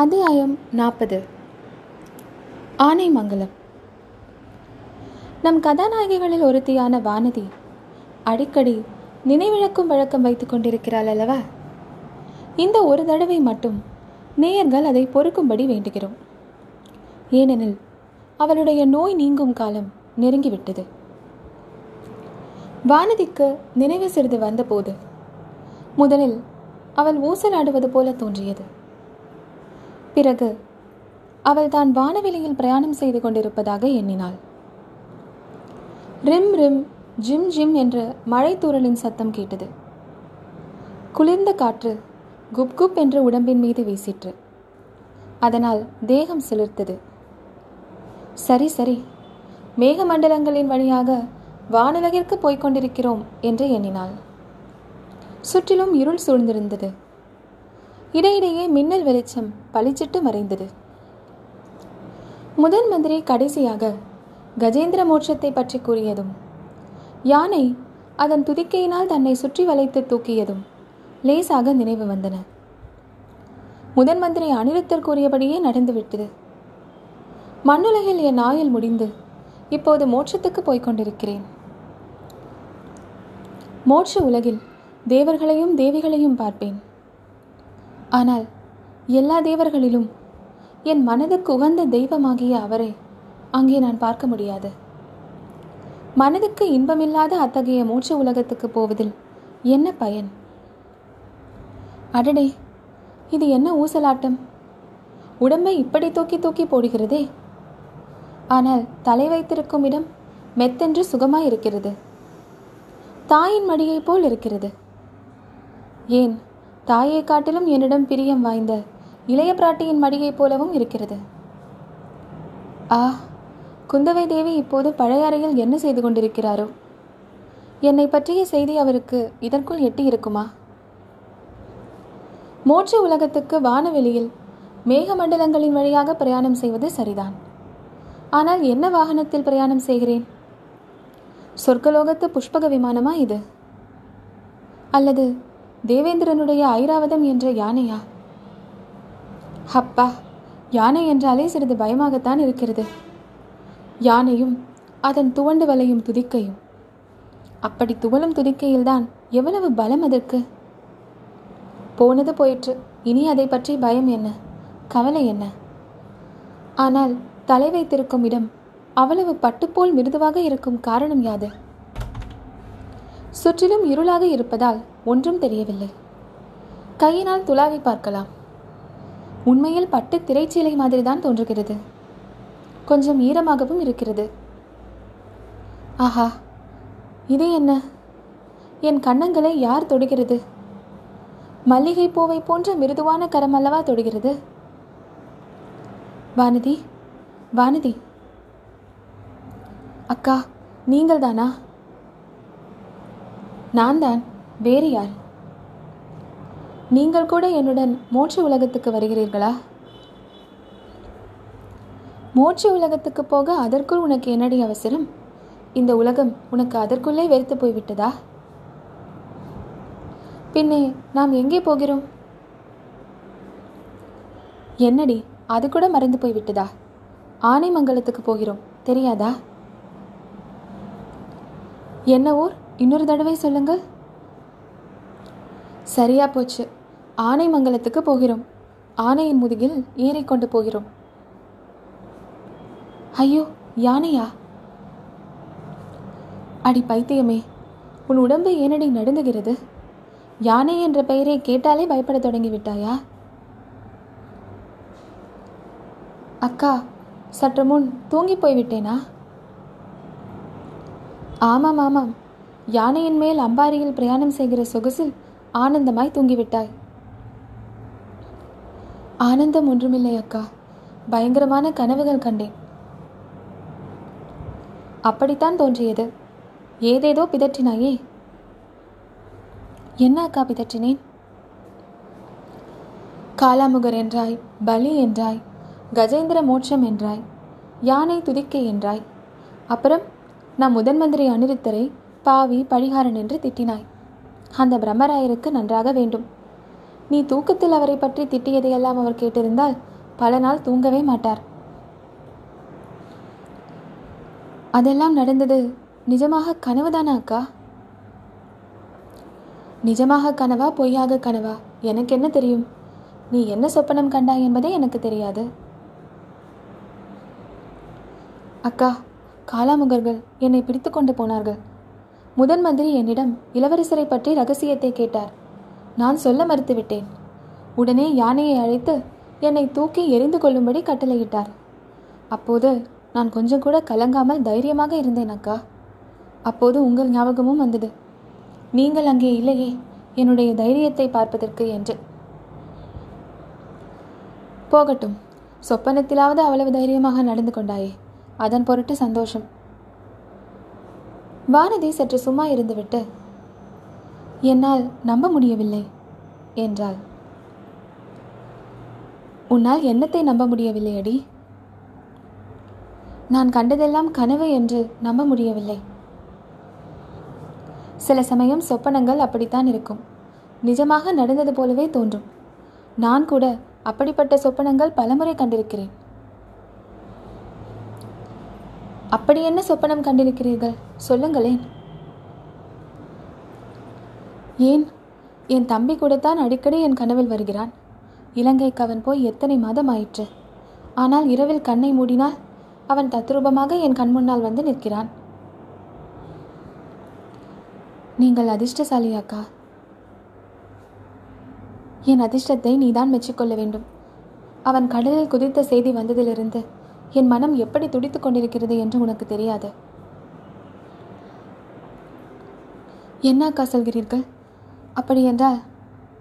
அத்தியாயம் நாற்பது. ஆனைமங்கலம் நம் கதாநாயகிகளில் ஒருத்தியான வானதி அடிக்கடி நினைவிழக்கும் வழக்கம் வைத்துக் கொண்டிருக்கிறாள் அல்லவா? இந்த ஒரு தடவை மட்டும் நேயர்கள் அதை பொறுக்கும்படி வேண்டுகிறோம். ஏனெனில் அவளுடைய நோய் நீங்கும் காலம் நெருங்கிவிட்டது. வானதிக்கு நினைவு சிறிது வந்தபோது முதலில் அவள் ஊசலாடுவது போல தோன்றியது. பிறகு அவள் தான் வானவெளியில் பிரயாணம் செய்து கொண்டிருப்பதாக எண்ணினாள். ரிம் ரிம் ஜிம் ஜிம் என்ற மழை தூரலின் சத்தம் கேட்டது. குளிர்ந்த காற்று குப் குப் என்று உடம்பின் மீது வீசிற்று. அதனால் தேகம் சிலிர்த்தது. சரி சரி மேகமண்டலங்களின் வழியாக வானுலகிற்கு போய்க் கொண்டிருக்கிறோம் என்று எண்ணினாள். சுற்றிலும் இருள் சூழ்ந்திருந்தது. இடையிடையே மின்னல் வெளிச்சம் பளிச்சிட்டு மறைந்தது. முதன் மந்திரி கடைசியாக கஜேந்திர மோட்சத்தை பற்றி கூறியதும் யானை அதன் துதிக்கையினால் தன்னை சுற்றி வளைத்து தூக்கியதும் லேசாக நினைவு வந்தன. முதன் மந்திரி அனிருத்தர் கூறியபடியே நடந்துவிட்டது. மண்ணுலகில் என் ஆயுள் முடிந்து இப்போது மோட்சத்துக்கு போய்கொண்டிருக்கிறேன் மோட்ச உலகில் தேவர்களையும் தேவிகளையும் பார்ப்பேன். ஆனால் எல்லா தேவர்களிலும். என் மனதுக்கு உகந்த தெய்வமாகிய அவரை அங்கே நான் பார்க்க முடியாது. மனதுக்கு இன்பமில்லாத அத்தகைய மூச்சு உலகத்துக்கு போவதில் என்ன பயன்? அடடே இது என்ன ஊசலாட்டம்? உடம்பை இப்படி தூக்கி தூக்கி போடுகிறதே. ஆனால் தலை வைத்திருக்கும் இடம் மெத்தென்று சுகமாய் இருக்கிறது. தாயின் மடியைப் போல் இருக்கிறது. ஏன் தாயை காட்டிலும் என்னிடம் பிரியம் வாய்ந்த இளைய பிராட்டியின் மடியைப் போலவும் இருக்கிறது. ஆ குந்தவை தேவி இப்போது பழைய அறையில் என்ன செய்து கொண்டிருக்கிறாரோ? என்னை பற்றிய செய்தி அவருக்கு இதற்குள் எட்டி இருக்குமா? மோட்ச உலகத்துக்கு வானவெளியில் மேகமண்டலங்களின் வழியாக பிரயாணம் செய்வது சரிதான். ஆனால் என்ன வாகனத்தில் பிரயாணம் செய்கிறேன்? சொர்க்கலோகத்து புஷ்பக விமானமா இது? அல்லது தேவேந்திரனுடைய ஐராவதம் என்ற யானையா? ஹப்பா யானை என்றாலே சிறிது பயமாகத்தான் இருக்கிறது. யானையும் அதன் துவண்டு வலையும் துதிக்கையும். அப்படி துவளும் துதிக்கையில்தான் எவ்வளவு பலம் அதற்கு? போனது போயிற்று. இனி அதை பற்றி பயம் என்ன? கவலை என்ன? ஆனால் தலை வைத்திருக்கும் இடம் அவ்வளவு பட்டுப்போல் மிருதுவாக இருக்கும் காரணம் யாது? சுற்றிலும் இருளாக இருப்பதால் ஒன்றும் தெரியவில்லை. கையினால் துளாவி பார்க்கலாம். உண்மையில் பட்டு திரைச்சீலை மாதிரி தான் தோன்றுகிறது. கொஞ்சம் ஈரமாகவும் இருக்கிறது. ஆஹா இது என்ன? என் கண்ணங்களை யார் தொடுகிறது? மல்லிகை பூவை போன்ற மிருதுவான கரம் அல்லவா தொடுகிறது? வானதி வானதி. அக்கா நீங்கள் தானா நான் தான் வேறு யார்? நீங்கள் கூட என்னுடன் மோட்ச உலகத்துக்கு வருகிறீர்களா? மோட்ச உலகத்துக்கு போக அதற்குள் உனக்கு என்னடி அவசரம்? இந்த உலகம் உனக்கு அதற்குள்ளே வெறுத்து போய்விட்டதா? பின்னே நாம் எங்கே போகிறோம்? என்னடி அது கூட மறந்து போய்விட்டதா? ஆனைமங்கலத்துக்கு போகிறோம் தெரியாதா? என்ன ஊர்? இன்னொரு தடவை சொல்லுங்கள். சரியா போச்சு. ஆனைமங்கலத்துக்கு போகிறோம். ஆனையின் முதுகில் ஏறிக்கொண்டு போகிறோம். ஐயோ யானையா? அடி பைத்தியமே உன் உடம்பு ஏனடி நடுங்குகிறது? யானை என்ற பெயரை கேட்டாலே பயப்படத் தொடங்கிவிட்டாயா? அக்கா சற்று முன் தூங்கி போய்விட்டேனா? ஆமாம் ஆமாம். யானையின் மேல் அம்பாரியில் பிரயாணம் செய்கிற சொகுசில் ஆனந்தமாய் தூங்கிவிட்டாய். ஆனந்தம் ஒன்றுமில்லை அக்கா. பயங்கரமான கனவுகள் கண்டேன். அப்படித்தான் தோன்றியது. ஏதேதோ பிதற்றினாயே. என்ன அக்கா பிதற்றினேன்? காலாமுகர் என்றாய் பலி என்றாய் கஜேந்திர மோட்சம் என்றாய் யானை துதிக்கை என்றாய். அப்புறம் நான் முதன் மந்திரி அனிருத்தரை பாவி பழிகாரன் என்று திட்டினாய். அந்த பிரம்மராயருக்கு நன்றாக வேண்டும். நீ தூக்கத்தில் அவரை பற்றி திட்டியதையெல்லாம் அவர் கேட்டிருந்தால் பல நாள் தூங்கவே மாட்டார். அதெல்லாம் நடந்தது நிஜமாக கனவுதானா அக்கா? நிஜமாக கனவா பொய்யாக கனவா? எனக்கு என்ன தெரியும்? நீ என்ன சொப்பனம் கண்டாய் என்பதே எனக்கு தெரியாது. அக்கா காலாமுகர்கள் என்னை பிடித்து கொண்டு போனார்கள். முதன் மந்திரி என்னிடம் இளவரசரை பற்றி ரகசியத்தை கேட்டார். நான் சொல்ல மறுத்துவிட்டேன். உடனே யானையை அழைத்து என்னை தூக்கி எரிந்து கொள்ளும்படி கட்டளையிட்டார். அப்போது நான் கொஞ்சம் கூட கலங்காமல் தைரியமாக இருந்தேன் அக்கா. அப்போது உங்கள் ஞாபகமும் வந்தது. நீங்கள் அங்கே இல்லையே என்னுடைய தைரியத்தை பார்ப்பதற்கு என்று. போகட்டும் சொப்பனத்திலாவது அவ்வளவு தைரியமாக நடந்து கொண்டாயே அதன் பொருட்டு சந்தோஷம். வானதி சற்று சும்மா இருந்துவிட்டு என்னால் நம்ப முடியவில்லை என்றாள். உன்னால் என்னத்தை நம்ப முடியவில்லை அடி? நான் கண்டதெல்லாம் கனவு என்று நம்ப முடியவில்லை. சில சமயம் சொப்பனங்கள் அப்படித்தான் இருக்கும். நிஜமாக நடந்தது போலவே தோன்றும். நான் கூட அப்படிப்பட்ட சொப்பனங்கள் பலமுறை கண்டிருக்கிறேன். அப்படி என்ன சொப்பனம் கண்டிருக்கிறீர்கள்? சொல்லுங்களேன். ஏன்? என் தம்பி கூடத்தான் அடிக்கடி என் கனவில் வருகிறான். இலங்கைக்கு அவன் போய் எத்தனை மாதம் ஆயிற்று? ஆனால் இரவில் கண்ணை மூடினால் அவன் தத்ரூபமாக என் கண் முன்னால் வந்து நிற்கிறான். நீங்கள் அதிர்ஷ்டசாலி அக்கா என் அதிர்ஷ்டத்தை நீதான் மெச்சிக்கொள்ள வேண்டும். அவன் கடலில் குதித்த செய்தி வந்ததிலிருந்து என் மனம் எப்படி துடித்துக் கொண்டிருக்கிறது என்று உனக்கு தெரியாது. என்ன அக்கா சொல்கிறீர்கள்? அப்படியென்றால்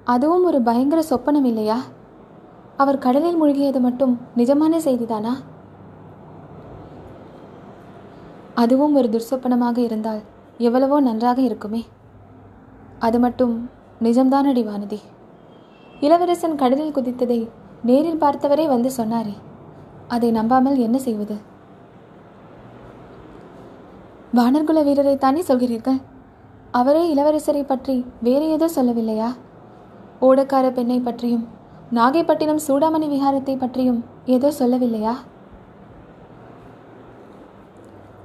அதுவும் ஒரு பயங்கர சொப்பனம் இல்லையா? அவர் கடலில் மூழ்கியது மட்டும் நிஜமான செய்திதானா? அதுவும் ஒரு துர்சொப்பனமாக இருந்தால் எவ்வளவோ நன்றாக இருக்குமே. அது மட்டும் நிஜம்தானடி வானதி? இளவரசன் கடலில் குதித்ததை நேரில் பார்த்தவரே வந்து சொன்னாரே. அதை நம்பாமல் என்ன செய்வது? வானர்குல வீரரை தானே சொல்கிறீர்கள்? அவரே இளவரசரை பற்றி வேறு ஏதோ சொல்லவில்லையா? ஓடக்கார பெண்ணை பற்றியும் நாகைப்பட்டினம் சூடாமணி விகாரத்தை பற்றியும் ஏதோ சொல்லவில்லையா?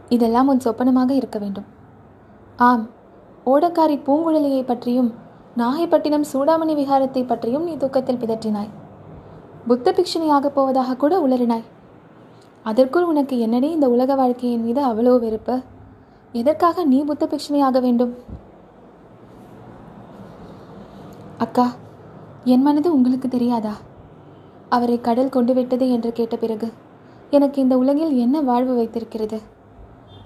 இதெல்லாம் உன் சொப்பனமாக இருக்க வேண்டும். ஆம் ஓடக்காரி பூங்குழலியை பற்றியும் நாகைப்பட்டினம் சூடாமணி விகாரத்தை பற்றியும் நீ தூக்கத்தில் பிதற்றினாய். புத்த பிக்ஷணியாகப் போவதாக கூட உளறினாய். அதற்குள் உனக்கு என்னடி இந்த உலக வாழ்க்கையின் மீது அவ்வளோ வெறுப்பு? எதற்காக நீ புத்த பிக்ஷணியாக வேண்டும்? அக்கா என் மனது உங்களுக்கு தெரியாதா? அவரை கடல் கொண்டு விட்டது என்று கேட்ட பிறகு எனக்கு இந்த உலகில் என்ன வாழ்வு வைத்திருக்கிறது?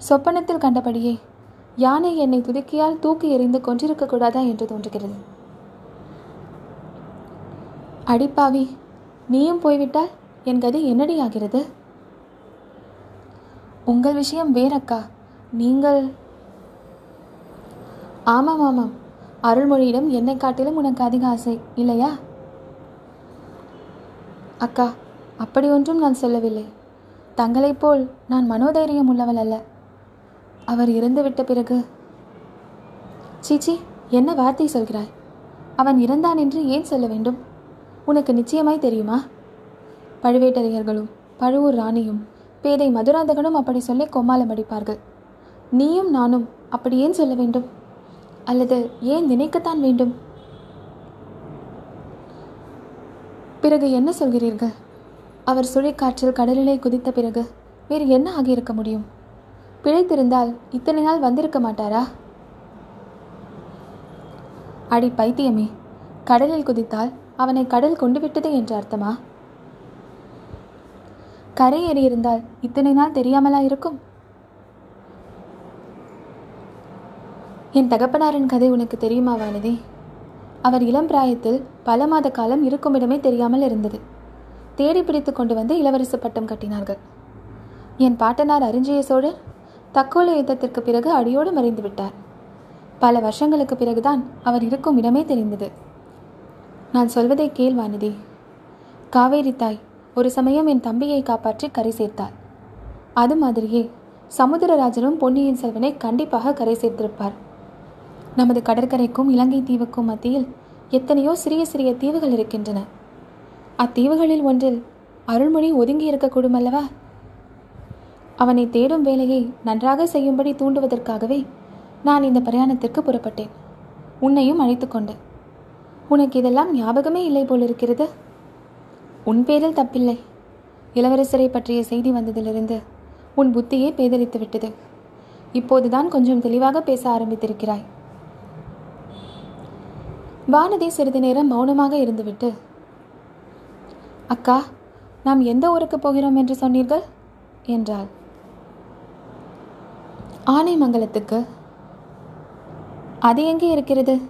சொப்பனத்தில் கண்டபடியே யானை என்னை துதுக்கியால் தூக்கி எறிந்து கொன்றிருக்க கூடாதா என்று தோன்றுகிறது. அடிப்பாவி நீயும் போய்விட்டால் என் கதை என்னடி ஆகிறது? உங்கள் விஷயம் வேறக்கா? நீங்கள். ஆமாம் ஆமாம். அருள்மொழியிடம் என்னை காட்டிலும் உனக்கு அதிக ஆசை இல்லையா? அக்கா அப்படி ஒன்றும் நான் சொல்லவில்லை. தங்களைப் போல் நான் மனோதைரியம் உள்ளவள் அல்ல. அவர் இறந்துவிட்ட பிறகு. சீச்சி என்ன வார்த்தை சொல்கிறாய்? அவன் இறந்தான் என்று ஏன் சொல்ல வேண்டும்? உனக்கு நிச்சயமாய் தெரியுமா? பழுவேட்டரையர்களும் பழுவூர் ராணியும் பேதை மதுராந்தகனும் அப்படி சொல்லி கொம்மாலம் அடிப்பார்கள். நீயும் நானும் அப்படி ஏன் சொல்ல வேண்டும்? அல்லது ஏன் நினைக்கத்தான் வேண்டும்? பிறகு என்ன சொல்கிறீர்கள்? அவர் சுழிக்காற்றில் கடலிலே குதித்த பிறகு வேறு என்ன ஆகியிருக்க முடியும்? பிழைத்திருந்தால் இத்தனை நாள் வந்திருக்க மாட்டாரா? அடி பைத்தியமே கடலில் குதித்தால் அவனை கடல் கொண்டு விட்டது என்று அர்த்தமா? கரை ஏறியிருந்தால் இத்தனை நாள் தெரியாமலா இருக்கும்? என் தகப்பனாரின் கதை உனக்கு தெரியுமா வானதி? அவர் இளம் பிராயத்தில் பல மாத காலம் இருக்குமிடமே தெரியாமல் இருந்தது. தேடி பிடித்து கொண்டு வந்து இளவரசு பட்டம் கட்டினார்கள். என் பாட்டனார் அரிஞ்சய சோழர் தக்கோல யுத்தத்திற்கு பிறகு அடியோடு மறைந்து விட்டார். பல வருஷங்களுக்கு பிறகுதான் அவர் இருக்கும் இடமே தெரிந்தது. நான் சொல்வதை கேள் வானதி. காவேரி தாய் ஒரு சமயம் என் தம்பியை காப்பாற்றி கரை சேர்த்தார் அது மாதிரியே சமுத்திரராஜனும் பொன்னியின் செல்வனை கண்டிப்பாக கரை சேர்த்திருப்பார். நமது கடற்கரைக்கும் இலங்கை தீவுக்கும் மத்தியில் எத்தனையோ சிறிய சிறிய தீவுகள் இருக்கின்றன. அத்தீவுகளில் ஒன்றில் அருள்மொழி ஒதுங்கி இருக்கக்கூடும் அல்லவா? அவனை தேடும் வேலையை நன்றாக செய்யும்படி தூண்டுவதற்காகவே நான் இந்த பிரயாணத்திற்கு புறப்பட்டேன். உன்னையும் அழைத்து கொண்டு உனக்கு இதெல்லாம் ஞாபகமே இல்லை போல் இருக்கிறது. உன் பேரில் தப்பில்லை. இளவரசரை பற்றிய செய்தி வந்ததிலிருந்து உன் புத்தியே பேதலித்து விட்டது. இப்போதுதான் கொஞ்சம் தெளிவாக பேச ஆரம்பித்திருக்கிறாய். வானதி சிறிது நேரம் மௌனமாக இருந்துவிட்டு அக்கா நாம் எந்த ஊருக்கு போகிறோம் என்று சொன்னீர்கள்? என்றாள். ஆனைமங்கலத்துக்கு. அது எங்கே இருக்கிறது?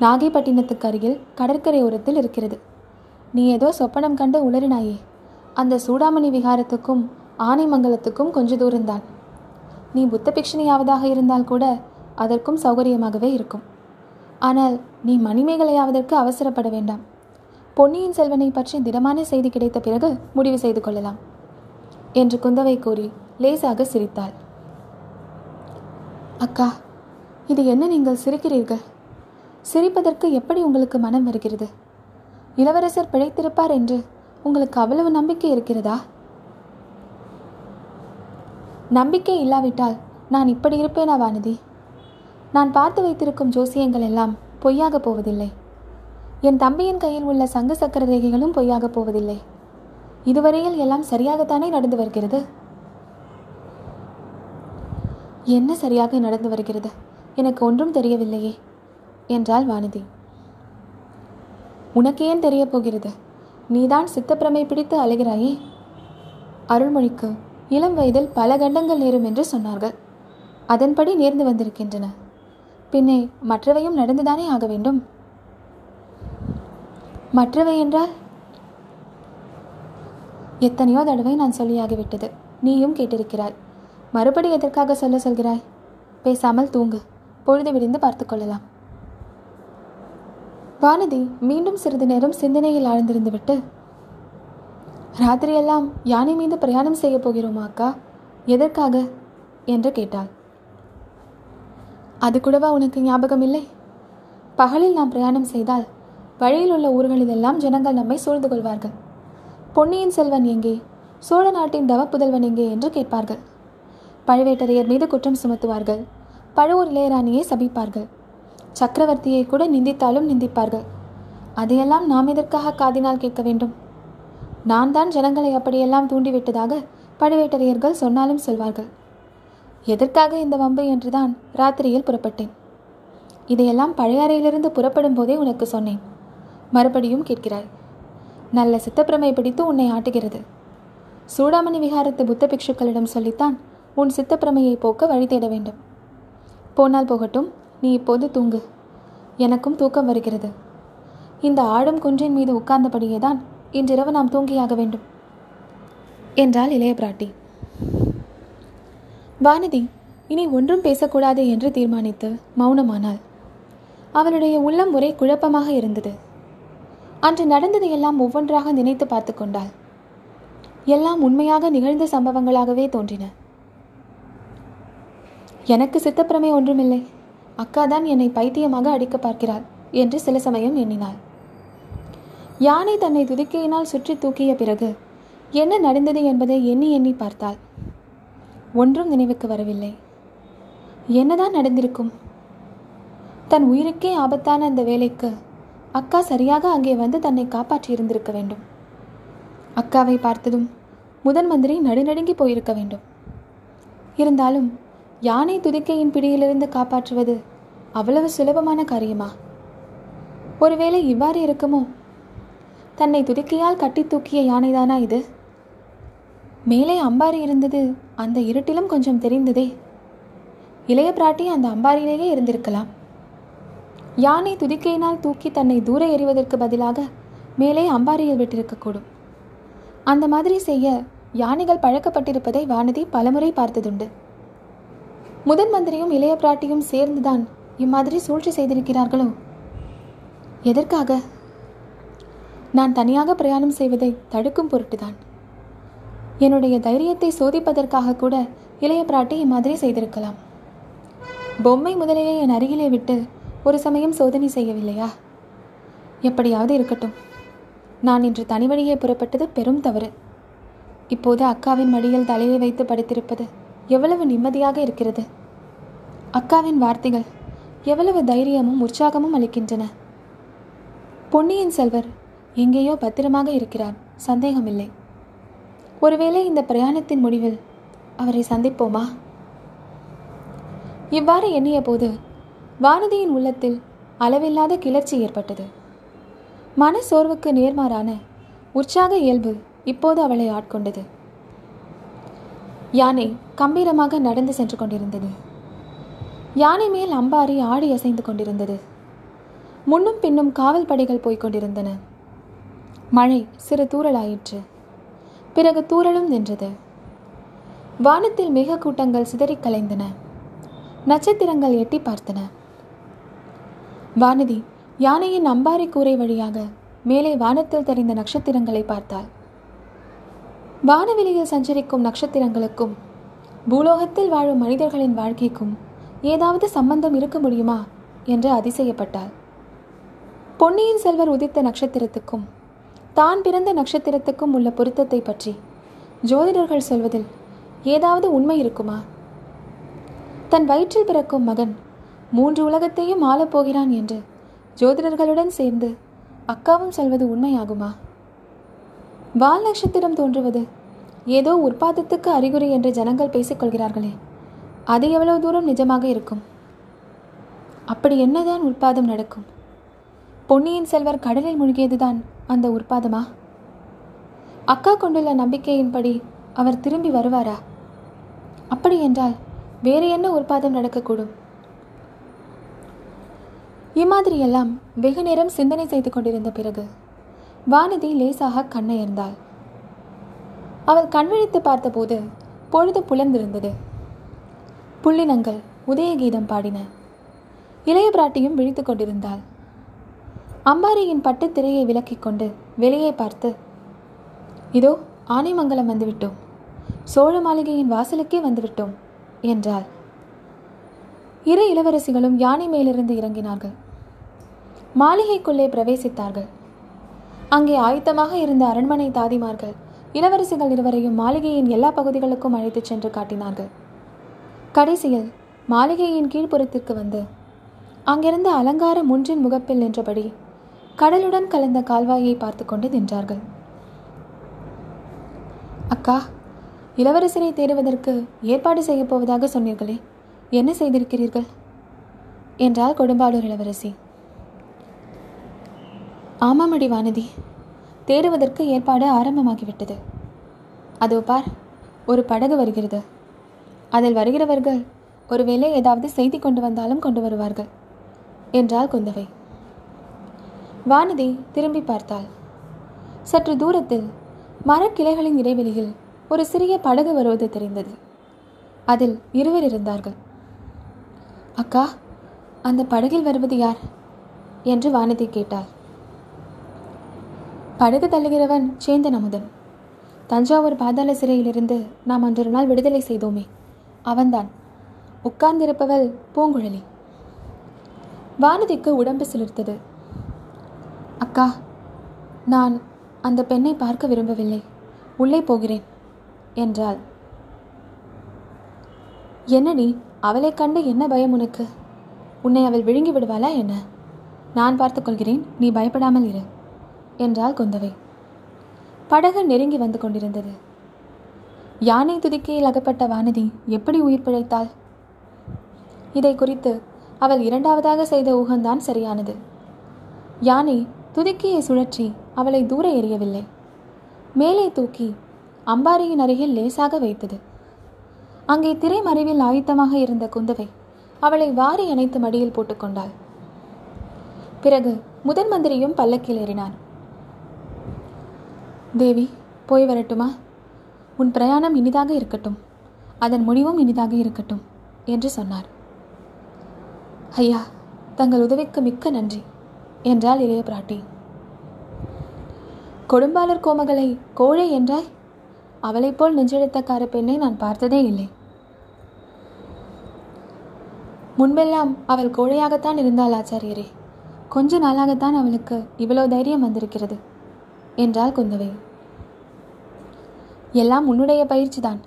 நாகைப்பட்டினத்துக்கு அருகில் கடற்கரை ஓரத்தில் இருக்கிறது. நீ ஏதோ சொப்பனம் கண்டு உளறினாயே. அந்த சூடாமணி விகாரத்துக்கும் ஆனைமங்கலத்துக்கும் கொஞ்ச தூரம்தான். நீ புத்த பிக்ஷணியாவதாக இருந்தால் கூட அதற்கும் சௌகரியமாகவே இருக்கும். ஆனால் நீ மணிமேகலையாவதற்கு அவசரப்பட வேண்டாம். பொன்னியின் செல்வனை பற்றி திடமான செய்தி கிடைத்த பிறகு முடிவு செய்து கொள்ளலாம் என்று குந்தவை கூறி லேசாக சிரித்தாள். அக்கா இது என்ன நீங்கள் சிரிக்கிறீர்கள்? சிரிப்பதற்கு எப்படி உங்களுக்கு மனம் வருகிறது? இளவரசர் பிழைத்திருப்பார் என்று உங்களுக்கு அவ்வளவு நம்பிக்கை இருக்கிறதா? நம்பிக்கை இல்லாவிட்டால் நான் இப்படி இருப்பேனா வானதி? நான் பார்த்து வைத்திருக்கும் ஜோசியங்கள் எல்லாம் பொய்யாக போவதில்லை. என் தம்பியின் கையில் உள்ள சங்கு சக்கர ரேகைகளும் பொய்யாக போவதில்லை. இதுவரையில் எல்லாம் சரியாகத்தானே நடந்து வருகிறது? என்ன சரியாக நடந்து வருகிறது? எனக்கு ஒன்றும் தெரியவில்லையே என்றாள் வானதி. உனக்கு ஏன் தெரிய போகிறது? நீதான் சித்தப்பிரமை பிடித்து அலைகிறாயே? அருள்மொழிக்கு இளம் வயதில் பல கண்டங்கள் நேரும் என்று சொன்னார்கள். அதன்படி நேர்ந்து வந்திருக்கின்றன. பின்னே மற்றவையும் நடந்துதானே ஆக வேண்டும்? மற்றவை என்றால்? எத்தனையோ தடவை நான் சொல்லியாகிவிட்டது. நீயும் கேட்டிருக்கிறாய். மறுபடி எதற்காக சொல்ல சொல்கிறாய்? பேசாமல் தூங்கு. பொழுது விடிந்து பார்த்து கொள்ளலாம். வானதி மீண்டும் சிறிது நேரம் சிந்தனையில் ஆழ்ந்திருந்து விட்டு ராத்திரியெல்லாம் யானை மீது பிரயாணம் செய்யப் போகிறோமா அக்கா? எதற்காக? என்று கேட்டாள். அது கூடவா உனக்கு ஞாபகம் இல்லை பகலில் நாம் பிரயாணம் செய்தால் வழியில் உள்ள ஊர்களிலெல்லாம் ஜனங்கள் நம்மை சூழ்ந்து கொள்வார்கள். பொன்னியின் செல்வன் எங்கே? சோழ நாட்டின் தவ புதல்வன் எங்கே என்று கேட்பார்கள். பழுவேட்டரையர் மீது குற்றம் சுமத்துவார்கள். பழுவூர் இளையராணியை சபிப்பார்கள். சக்கரவர்த்தியை கூட நிந்தித்தாலும் நிந்திப்பார்கள். அதையெல்லாம் நாம் எதற்காக காதினால் கேட்க வேண்டும்? நான் தான் ஜனங்களை அப்படியெல்லாம் தூண்டிவிட்டதாக பழுவேட்டரையர்கள் சொன்னாலும் சொல்வார்கள். எதற்காக இந்த வம்பு என்றுதான் ராத்திரியில் புறப்பட்டேன். இதையெல்லாம் பழையாறையிலிருந்து புறப்படும் போதே உனக்கு சொன்னேன். மறுபடியும் கேட்கிறாய் நல்ல சித்தப்பிரமை பிடித்து உன்னை ஆட்டுகிறது. சூடாமணி விகாரத்து புத்த பிக்ஷுக்களிடம் சொல்லித்தான் உன் சித்தப்பிரமையை போக்க வழி தேட வேண்டும். போனால் போகட்டும் நீ இப்போது தூங்கு. எனக்கும் தூக்கம் வருகிறது. இந்த ஆடும் குன்றின் மீது உட்கார்ந்தபடியே தான் இன்றிரவு நாம் தூங்கியாக வேண்டும். என்றாள் இளைய பிராட்டி. வானதி இனி ஒன்றும் பேசக்கூடாது என்று தீர்மானித்து மௌனமானாள். அவளுடைய உள்ளம் ஒரே குழப்பமாக இருந்தது. அன்று நடந்ததையெல்லாம் ஒவ்வொன்றாக நினைத்து பார்த்து கொண்டாள். எல்லாம் உண்மையாக நிகழ்ந்த சம்பவங்களாகவே தோன்றின. எனக்கு சித்தப்பிரமை ஒன்றுமில்லை. அக்கா தான் என்னை பைத்தியமாக அடிக்க பார்க்கிறாள் என்று சில சமயம் எண்ணினாள். யானை தன்னை துதிக்கையினால் சுற்றி தூக்கிய பிறகு என்ன நடந்தது என்பதை எண்ணி எண்ணி பார்த்தாள். ஒன்றும் நினைவுக்கு வரவில்லை. என்னதான் நடந்திருக்கும்? தன் உயிருக்கே ஆபத்தான அந்த வேலைக்கு அக்கா சரியாக அங்கே வந்து தன்னை காப்பாற்றி இருந்திருக்க வேண்டும். அக்காவை பார்த்ததும் முதன் மந்திரி நடுநடுங்கி போயிருக்க வேண்டும். இருந்தாலும் யானை துதிக்கையின் பிடியிலிருந்து காப்பாற்றுவது அவ்வளவு சுலபமான காரியமா? ஒருவேளை இவ்வாறு இருக்குமோ? தன்னை துதிக்கையால் கட்டி தூக்கிய யானைதானா இது? மேலே அம்பாரி இருந்தது. அந்த இருட்டிலும் கொஞ்சம் தெரிந்ததே. இளைய பிராட்டி அந்த அம்பாரியிலேயே இருந்திருக்கலாம். யானை துதிக்கையினால் தூக்கி தன்னை தூர எறிவதற்கு பதிலாக மேலே அம்பாரியில் விட்டிருக்கக்கூடும். அந்த மாதிரி செய்ய யானைகள் பழக்கப்பட்டிருப்பதை வானதி பலமுறை பார்த்ததுண்டு. முதன் மந்திரியும் இளைய பிராட்டியும் சேர்ந்துதான் இம்மாதிரி சூழ்ச்சி செய்திருக்கிறார்களோ? எதற்காக? நான் தனியாக பிரயாணம் செய்வதை தடுக்கும் பொருட்டுதான். என்னுடைய தைரியத்தை சோதிப்பதற்காக கூட இளைய பிராட்டி இம்மாதிரி செய்திருக்கலாம். பொம்மை முதலையை என் அருகிலே விட்டு ஒரு சமயம் சோதனை செய்யவில்லையா? எப்படியாவது இருக்கட்டும். நான் இன்று தனி வழியே புறப்பட்டது பெரும் தவறு. இப்போது அக்காவின் மடியில் தலையை வைத்து படுத்திருப்பது எவ்வளவு நிம்மதியாக இருக்கிறது. அக்காவின் வார்த்தைகள் எவ்வளவு தைரியமும் உற்சாகமும் அளிக்கின்றன. பொன்னியின் செல்வர் எங்கேயோ பத்திரமாக இருக்கிறார். சந்தேகமில்லை. ஒருவேளை இந்த பிரயாணத்தின் முடிவில் அவரை சந்திப்போமா? இவ்வாறு எண்ணிய போது வானதியின் உள்ளத்தில் அளவில்லாத கிளர்ச்சி ஏற்பட்டது. மன சோர்வுக்கு நேர்மாறான உற்சாக இயல்பு இப்போது அவளை ஆட்கொண்டது. யானை கம்பீரமாக நடந்து சென்று கொண்டிருந்தது. யானை மேல் அம்பாரி ஆடி அசைந்து கொண்டிருந்தது. முன்னும் பின்னும் காவல் படைகள் போய்க் கொண்டிருந்தன. மழை சிறு தூறலாயிற்று. பிறகு தூரலும் நின்றது. வானத்தில் மேக கூட்டங்கள் சிதறிக் கலைந்தன. நட்சத்திரங்கள் எட்டி பார்த்தன. வானதி யானையின் அம்பாரி கூரை வழியாக மேலே வானத்தில் தெரிந்த நட்சத்திரங்களை பார்த்தாள். வானவெளியில் சஞ்சரிக்கும் நட்சத்திரங்களுக்கும் பூலோகத்தில் வாழும் மனிதர்களின் வாழ்க்கைக்கும் ஏதாவது சம்பந்தம் இருக்க முடியுமா? என்று அதிசயப்பட்டாள். பொன்னியின் செல்வர் உதித்த நட்சத்திரத்துக்கும் தான் பிறந்த நட்சத்திரத்துக்கும் உள்ள பொருத்தத்தை பற்றி. ஜோதிடர்கள் சொல்வதில் ஏதாவது உண்மை இருக்குமா? தன் வயிற்றில் பிறக்கும் மகன் மூன்று உலகத்தையும் ஆளப்போகிறான் என்று ஜோதிடர்களுடன் சேர்ந்து அக்காவும் சொல்வது உண்மையாகுமா? வால் நட்சத்திரம் தோன்றுவது ஏதோ உற்பாதத்துக்கு அறிகுறி என்று ஜனங்கள் பேசிக்கொள்கிறார்களே அது எவ்வளவு தூரம் நிஜமாக இருக்கும்? அப்படி என்னதான் உற்பாதம் நடக்கும்? பொன்னியின் செல்வர் கடலில் மூழ்கியதுதான் அந்த உற்பாதமா? அக்கா கொண்டுள்ள நம்பிக்கையின்படி அவர் திரும்பி வருவாரா? அப்படி என்றால் வேறு என்ன உற்பாதம் நடக்கக்கூடும்? இம்மாதிரியெல்லாம் வெகு நேரம் சிந்தனை செய்து கொண்டிருந்த பிறகு வானதி லேசாக கண்ணையர்ந்தாள். அவள் கண்விழித்து பார்த்தபோது பொழுது புலர்ந்திருந்தது. புள்ளினங்கள் உதயகீதம் பாடின. இளைய பிராட்டியும் விழித்து கொண்டிருந்தாள். அம்பாரியின் பட்டு திரையை விலக்கிக் கொண்டு வெளியே பார்த்து இதோ ஆனைமங்கலம் வந்துவிட்டோம். சோழ மாளிகையின் வாசலுக்கே வந்துவிட்டோம் என்றாள். இரு இளவரசிகளும் யானை மேலிருந்து இறங்கினார்கள். மாளிகைக்குள்ளே பிரவேசித்தார்கள். அங்கே ஆயத்தமாக இருந்த அரண்மனை தாதிமார்கள் இளவரசிகள் இருவரையும் மாளிகையின் எல்லா பகுதிகளுக்கும் அழைத்துச் சென்று காட்டினார்கள். கடைசியில் மாளிகையின் கீழ்ப்புறத்திற்கு வந்து அங்கிருந்த அலங்கார முன்றின் முகப்பில் நின்றபடி கடலுடன் கலந்த கால்வாயை பார்த்து கொண்டு நின்றார்கள். அக்கா இளவரசரை தேடுவதற்கு ஏற்பாடு செய்யப் போவதாக சொன்னீர்களே என்ன செய்திருக்கிறீர்கள்? என்றால் கொடும்பாளூர் இளவரசி. ஆமாமடி வானதி தேடுவதற்கு ஏற்பாடு ஆரம்பமாகிவிட்டது. அதோ பார் ஒரு படகு வருகிறது. அதில் வருகிறவர்கள் ஒருவேளை ஏதாவது செய்தி கொண்டு வந்தாலும் கொண்டு வருவார்கள் என்றாள் குந்தவை. வானதி திரும்பி பார்த்தாள். சற்று தூரத்தில் மரக்கிளைகளின் இடைவெளியில் ஒரு சிறிய படகு வருவது தெரிந்தது. அதில் இருவர் இருந்தார்கள். அக்கா அந்த படகில் வருவது யார்? என்று வானதி கேட்டாள். படகு தள்ளுகிறவன் சேந்தன் அமுதன். தஞ்சாவூர் பாதாள சிறையிலிருந்து நாம் அன்றொரு நாள் விடுதலை செய்தோமே. அவன்தான். உட்கார்ந்திருப்பவள் பூங்குழலி. வானதிக்கு உடம்பு சிலிர்த்தது. அக்கா நான் அந்த பெண்ணை பார்க்க விரும்பவில்லை. உள்ளே போகிறேன் என்றாள். என்னடி அவளை கண்டு என்ன பயம் உனக்கு? உன்னை அவள் விழுங்கி விடுவாளா என்ன? நான் பார்த்துக்கொள்கிறேன் நீ பயப்படாமல் இரு என்றாள் குந்தவை. படகு நெருங்கி வந்து கொண்டிருந்தது. யானை துதிக்கையில் அகப்பட்ட வானதி எப்படி உயிர் பிழைத்தாள்? இதை குறித்து அவள் இரண்டாவதாக செய்த ஊகம்தான் சரியானது. யானை துதிக்கையை சுழற்றி அவளை தூர எறியவில்லை. மேலே தூக்கி அம்பாரியின் அருகில் லேசாக வைத்தது. அங்கே திரைமறைவில் ஆயுத்தமாக இருந்த குந்தவை அவளை வாரி அணைத்து மடியில் போட்டுக்கொண்டாள் பிறகு முதன் மந்திரியும் பல்லக்கில் ஏறினான். தேவி போய் வரட்டுமா? உன் பிரயாணம் இனிதாக இருக்கட்டும். அதன் முடிவும் இனிதாக இருக்கட்டும் என்று சொன்னார். ஐயா தங்கள் உதவிக்கு மிக்க நன்றி. என்றாள் இளைய பிராட்டி. கொடும்பாளர் கோமகளை கோழை என்றாய்? அவளைப் போல் நெஞ்செழுத்தக்கார பெண்ணை நான் பார்த்ததே இல்லை. முன்பெல்லாம் அவள் கோழையாகத்தான் இருந்தாள் ஆச்சாரியரே. கொஞ்ச நாளாகத்தான் அவளுக்கு இவ்வளோ தைரியம் வந்திருக்கிறது என்றாள் குந்தவை. எல்லாம் உன்னுடைய பயிற்சிதான்.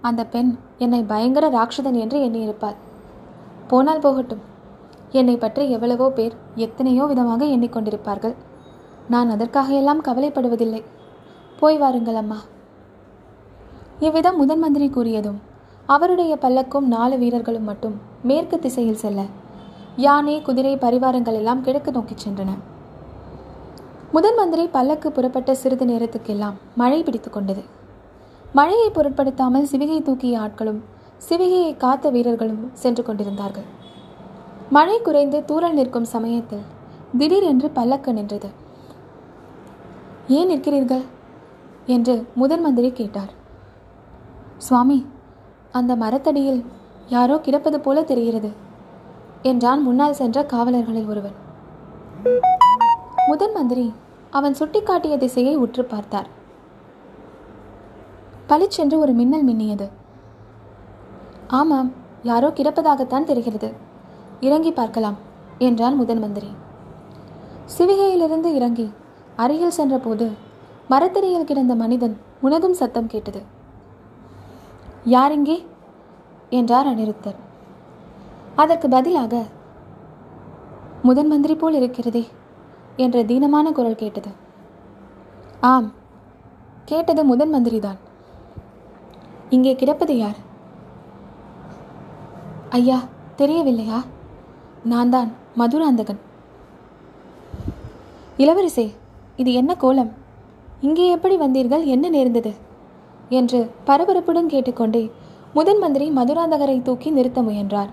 அந்த பெண் என்னை பயங்கர ராட்சதன் என்று எண்ணியிருப்பாள். போனால் போகட்டும். என்னை பற்றி எவ்வளவோ பேர் எத்தனையோ விதமாக எண்ணிக்கொண்டிருப்பார்கள். நான் அதற்காக எல்லாம் கவலைப்படுவதில்லை. போய் வாருங்கள் அம்மா. இவ்விதம் முதன் மந்திரி கூறியதும் அவருடைய பல்லக்கும் நாலு வீரர்களும் மட்டும் மேற்கு திசையில் செல்ல யானை குதிரை பரிவாரங்கள் எல்லாம் கிழக்கு நோக்கிச் சென்றன. முதன் மந்திரி பல்லக்கு புறப்பட்ட சிறிது நேரத்துக்கெல்லாம் மழை பிடித்து கொண்டது. மழையை பொருட்படுத்தாமல் சிவிகை தூக்கிய ஆட்களும் சிவிகையை காத்த வீரர்களும் சென்று கொண்டிருந்தார்கள். மழை குறைந்து தூரல் நிற்கும் சமயத்தில் திடீரென்று பல்லக்கு நின்றது. ஏன் நிற்கிறீர்கள்? என்று முதன் மந்திரி கேட்டார். சுவாமி அந்த மரத்தடியில் யாரோ கிடப்பது போல தெரிகிறது என்றான் முன்னால் சென்ற காவலர்களில் ஒருவன் முதன் மந்திரி அவன் சுட்டிக்காட்டிய திசையை உற்று பார்த்தார். பளிச்சென்று ஒரு மின்னல் மின்னியது. ஆமாம் யாரோ கிடப்பதாகத்தான் தெரிகிறது. இறங்கி பார்க்கலாம் என்றான் முதன் மந்திரி. சிவிகையிலிருந்து இறங்கி அருகில் சென்றபோது மரத்தடியில் கிடந்த மனிதன் முனகும் சத்தம் கேட்டது. யார் இங்கே? என்றார் அனிருத்தர் அதற்கு பதிலாக முதன் மந்திரி போல் இருக்கிறதே என்ற தீனமான குரல் கேட்டது. ஆம் கேட்டது முதன் மந்திரிதான். இங்கே கிடப்பது யார்? ஐயா தெரியவில்லையா? நான் தான் மதுராந்தகன். இளவரசே இது என்ன கோலம்? இங்கே எப்படி வந்தீர்கள்? என்ன நேர்ந்தது? என்று பரபரப்புடன் கேட்டுக்கொண்டே முதன் மந்திரி மதுராந்தகரை தூக்கி நிறுத்த முயன்றார்.